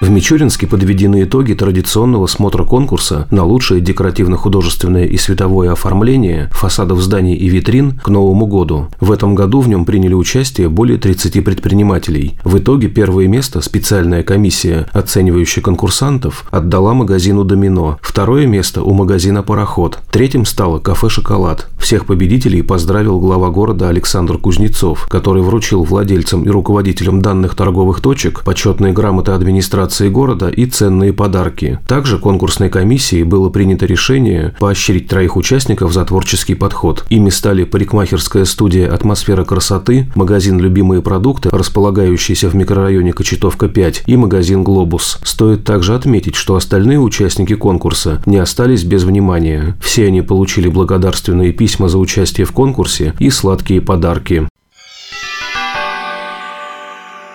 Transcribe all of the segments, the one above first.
В Мичуринске подведены итоги традиционного смотра конкурса на лучшее декоративно-художественное и световое оформление фасадов зданий и витрин к Новому году. В этом году в нем приняли участие более 30 предпринимателей. В итоге первое место специальная комиссия, оценивающая конкурсантов, отдала магазину «Домино», второе место у магазина «Пароход», третьим стало кафе «Шоколад». Всех победителей поздравил глава города Александр Кузнецов, который вручил владельцам и руководителям данных торговых точек почетные грамоты администрации администрации города и ценные подарки. Также конкурсной комиссией было принято решение поощрить троих участников за творческий подход. Ими стали парикмахерская студия «Атмосфера красоты», магазин «Любимые продукты», располагающийся в микрорайоне Кочетовка-5 и магазин «Глобус». Стоит также отметить, что остальные участники конкурса не остались без внимания. Все они получили благодарственные письма за участие в конкурсе и сладкие подарки.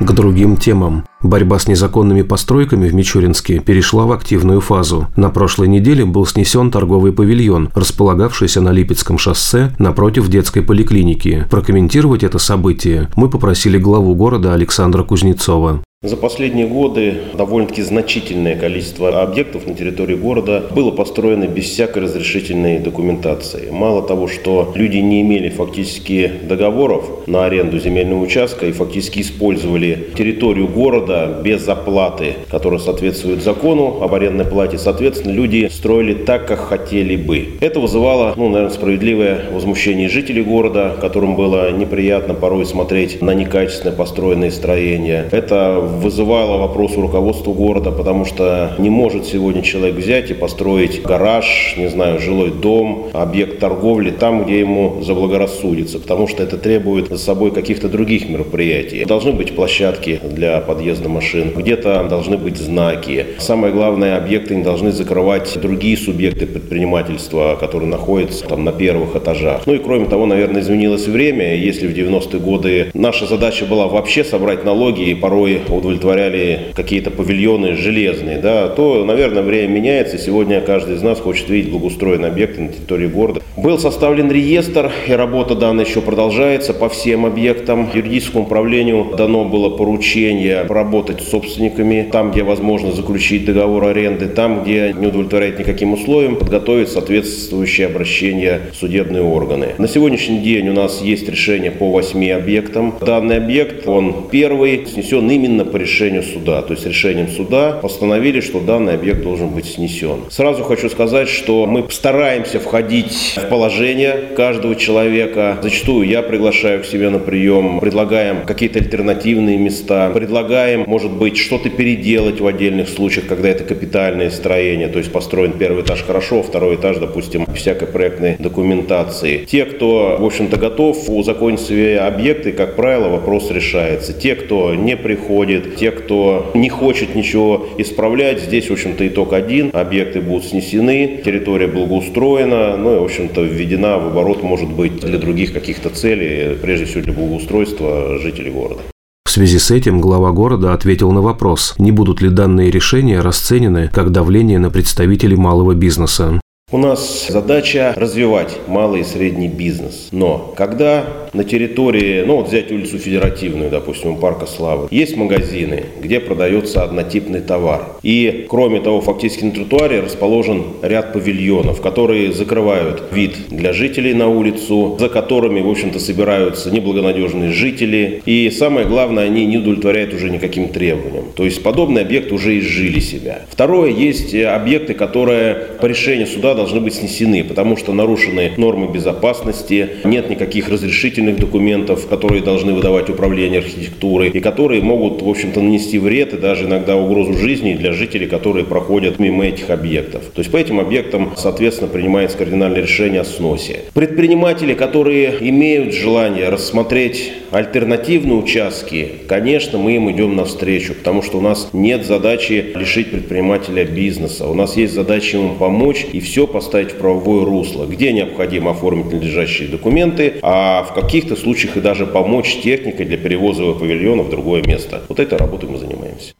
К другим темам. Борьба с незаконными постройками в Мичуринске перешла в активную фазу. На прошлой неделе был снесен торговый павильон, располагавшийся на Липецком шоссе напротив детской поликлиники. Прокомментировать это событие мы попросили главу города Александра Кузнецова. За последние годы довольно-таки значительное количество объектов на территории города было построено без всякой разрешительной документации. Мало того, что люди не имели фактически договоров на аренду земельного участка и фактически использовали территорию города без оплаты, которая соответствует закону об арендной плате, соответственно, люди строили так, как хотели бы. Это вызывало, ну, наверное, справедливое возмущение жителей города, которым было неприятно порой смотреть на некачественно построенные строения. Это вызывало вопрос у руководства города, потому что не может сегодня человек взять и построить гараж, не знаю, жилой дом, объект торговли там, где ему заблагорассудится, потому что это требует за собой каких-то других мероприятий. Должны быть площадки для подъезда машин, где-то должны быть знаки. Самое главное, объекты не должны закрывать другие субъекты предпринимательства, которые находятся там на первых этажах. Ну и кроме того, наверное, изменилось время. Если в 90-е годы наша задача была вообще собрать налоги и порой удовлетворяли какие-то павильоны железные, да, то, наверное, время меняется. Сегодня каждый из нас хочет видеть благоустроенные объекты на территории города. Был составлен реестр, и работа данная еще продолжается по всем объектам. Юридическому управлению дано было поручение работать с собственниками, там, где возможно заключить договор аренды, там, где не удовлетворяет никаким условиям, подготовить соответствующее обращение в судебные органы. На сегодняшний день у нас есть решение по восьми объектам. Данный объект, он первый, снесен именно по решению суда. То есть решением суда постановили, что данный объект должен быть снесен. Сразу хочу сказать, что мы стараемся входить в положение каждого человека. Зачастую я приглашаю к себе на прием, предлагаем какие-то альтернативные места, предлагаем, может быть, что-то переделать в отдельных случаях, когда это капитальное строение, то есть построен первый этаж хорошо, второй этаж, допустим, всякой проектной документации. Те, кто, в общем-то, готов узаконить свои объекты, как правило, вопрос решается. Те, кто не приходит, будет. Те, кто не хочет ничего исправлять, здесь, в общем-то, итог один. Объекты будут снесены, территория благоустроена, ну и, в общем-то, введена в оборот, может быть, для других каких-то целей, прежде всего для благоустройства жителей города. В связи с этим глава города ответил на вопрос, не будут ли данные решения расценены как давление на представителей малого бизнеса. У нас задача развивать малый и средний бизнес. Но когда на территории, ну вот взять улицу Федеративную, допустим, у Парка Славы, есть магазины, где продается однотипный товар. И кроме того, фактически на тротуаре расположен ряд павильонов, которые закрывают вид для жителей на улицу, за которыми, в общем-то, собираются неблагонадежные жители. И самое главное, они не удовлетворяют уже никаким требованиям. То есть подобные объекты уже изжили себя. Второе, есть объекты, которые по решению суда должны быть снесены, потому что нарушены нормы безопасности, нет никаких разрешительных документов, которые должны выдавать управление архитектурой и которые могут, в общем-то, нанести вред и даже иногда угрозу жизни для жителей, которые проходят мимо этих объектов. То есть по этим объектам, соответственно, принимается кардинальное решение о сносе. Предприниматели, которые имеют желание рассмотреть альтернативные участки, конечно, мы им идем навстречу, потому что у нас нет задачи лишить предпринимателя бизнеса. У нас есть задача ему помочь и все поставить в правовое русло, где необходимо оформить надлежащие документы, а в каких-то случаях и даже помочь техникой для перевоза павильона в другое место. Вот этой работой мы занимаемся.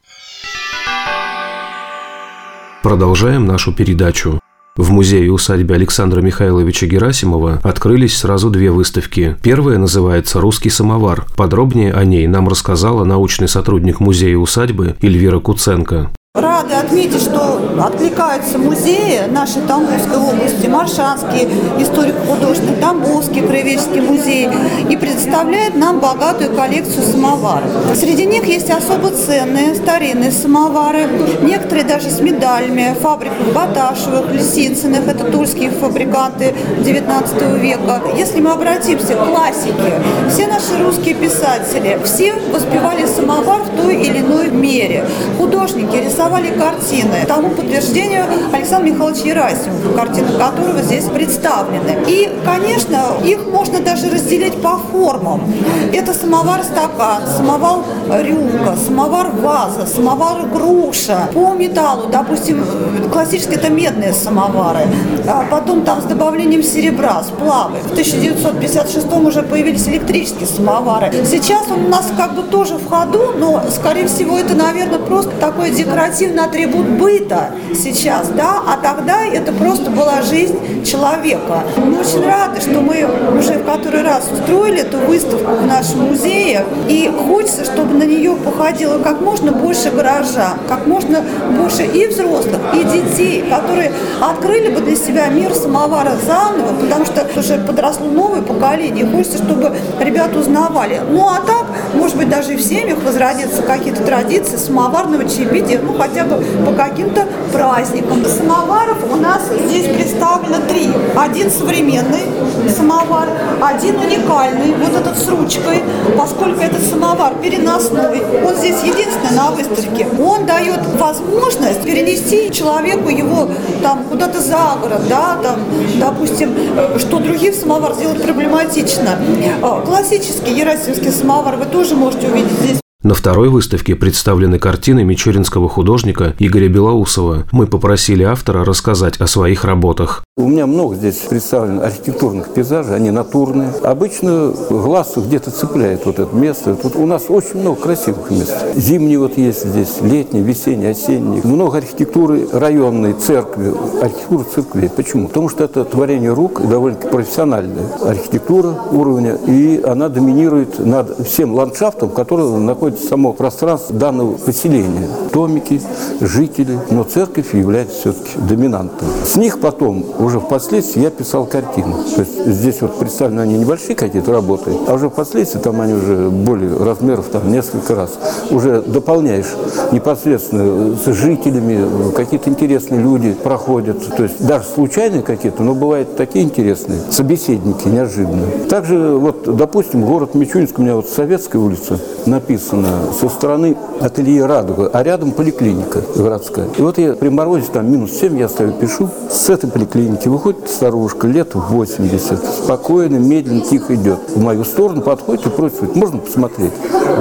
Продолжаем нашу передачу. В музее-усадьбе Александра Михайловича Герасимова открылись сразу две выставки. Первая называется «Русский самовар». Подробнее о ней нам рассказала научный сотрудник музея-усадьбы Эльвира Куценко. Рады отметить, что откликаются музеи нашей Тамбовской области, Маршанский историко-художественный, Тамбовский краеведческий музей и предоставляет нам богатую коллекцию самоваров. Среди них есть особо ценные старинные самовары, некоторые даже с медалями, фабрик Баташевых, Лисицыных, это тульские фабриканты 19 века. Если мы обратимся к классике, все наши русские писатели, все воспевали самовар в той или иной мере. Художники рисовали рисовали картины. Тому подтверждению Александр Михайлович Ерасимов, картины которого здесь представлены. И, конечно, их можно даже разделить по формам. Это самовар-стакан, самовар-рюмка, самовар-ваза, самовар-груша. По металлу, допустим, классические это медные самовары. А потом там с добавлением серебра, сплавы. В 1956 уже появились электрические самовары. Сейчас он у нас как бы тоже в ходу, но, скорее всего, это, наверное, просто такой декоративный атрибут быта сейчас, да, а тогда это просто была жизнь человека. Мы очень рады, что мы уже в который раз устроили эту выставку в нашем музее, и хочется, чтобы на нее походило как можно больше горожан, как можно больше и взрослых, и детей, которые открыли бы для себя мир самовара заново, потому что уже подросло новое поколение, хочется, чтобы ребята узнавали. Ну а так, быть, даже и в семьях возродятся какие-то традиции самоварного чаепития, ну хотя бы по каким-то праздникам. Самоваров у нас здесь представлено три. Один современный самовар, один уникальный, вот этот с ручкой, поскольку этот самовар переносной, он здесь единственный на выставке. Он дает возможность перенести человеку его там куда-то за город, да, там, допустим, что других самовар сделать проблематично. А, классический Ерасимский самовар вы тоже можете увидеть здесь. На второй выставке представлены картины мичуринского художника Игоря Белоусова. Мы попросили автора рассказать о своих работах. У меня много здесь представлено архитектурных пейзажей, они натурные. Обычно глаз где-то цепляет вот это место. Тут у нас очень много красивых мест. Зимние вот есть здесь, летние, весенние, осенние. Много архитектуры районной, церкви, архитектуры церквей. Почему? Потому что это творение рук, довольно-таки профессиональная архитектура уровня, и она доминирует над всем ландшафтом, который находится находится само пространство данного поселения. Домики, жители, но церковь является все-таки доминантом. С них потом, уже впоследствии, я писал картины. То есть здесь вот представлены они небольшие какие-то работы, а уже впоследствии там они уже более размеров, там несколько раз. Уже дополняешь непосредственно с жителями, какие-то интересные люди проходят. То есть даже случайные какие-то, но бывают такие интересные собеседники неожиданные. Также вот, допустим, город Мичуринск, у меня вот Советская улица написана, со стороны ателье «Радуга», а рядом поликлиника городская. И вот я при морозе, там минус 7, я стою, пишу. С этой поликлиники выходит старушка, лет 80, спокойно, медленно, тихо идет. В мою сторону подходит и просит, можно посмотреть?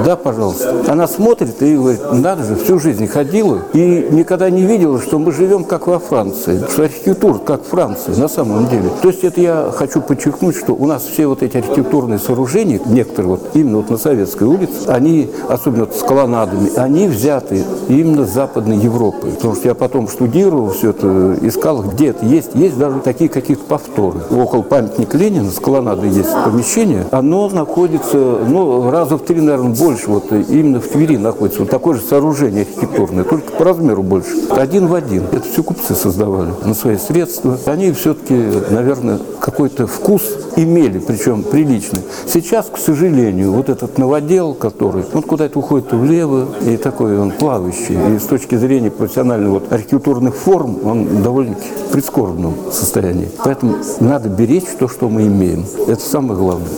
Да, пожалуйста. Она смотрит и говорит, надо же, всю жизнь ходила и никогда не видела, что мы живем как во Франции, что архитектура как Франция на самом деле. То есть это я хочу подчеркнуть, что у нас все вот эти архитектурные сооружения, некоторые вот именно вот на Советской улице, они особенно с колоннадами, они взяты именно с Западной Европы. Потому что я потом штудировал все это, искал, где это есть. Есть даже такие какие-то повторы. Около памятника Ленина с колоннадой есть помещение. Оно находится, ну, раза в три, наверное, больше. Вот именно в Твери находится. Вот такое же сооружение архитектурное, только по размеру больше. Один в один. Это все купцы создавали на свои средства. Они все-таки, наверное, какой-то вкус имели, причем приличный. Сейчас, к сожалению, вот этот новодел, который, он куда-то уходит влево, и такой он плавающий. И с точки зрения профессиональных вот, архитектурных форм, он довольно-таки в прискорбном состоянии. Поэтому надо беречь то, что мы имеем. Это самое главное.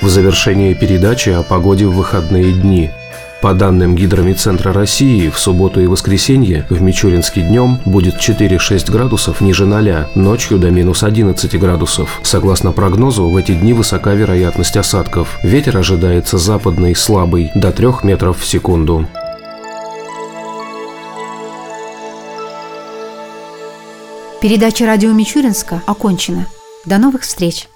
В завершение передачи о погоде в выходные дни. По данным Гидромедцентра России, в субботу и воскресенье в Мичуринске днем будет 4-6 градусов ниже 0, ночью до минус 11 градусов. Согласно прогнозу, в эти дни высока вероятность осадков. Ветер ожидается западный, слабый, до 3 метров в секунду. Передача радио Мичуринска окончена. До новых встреч!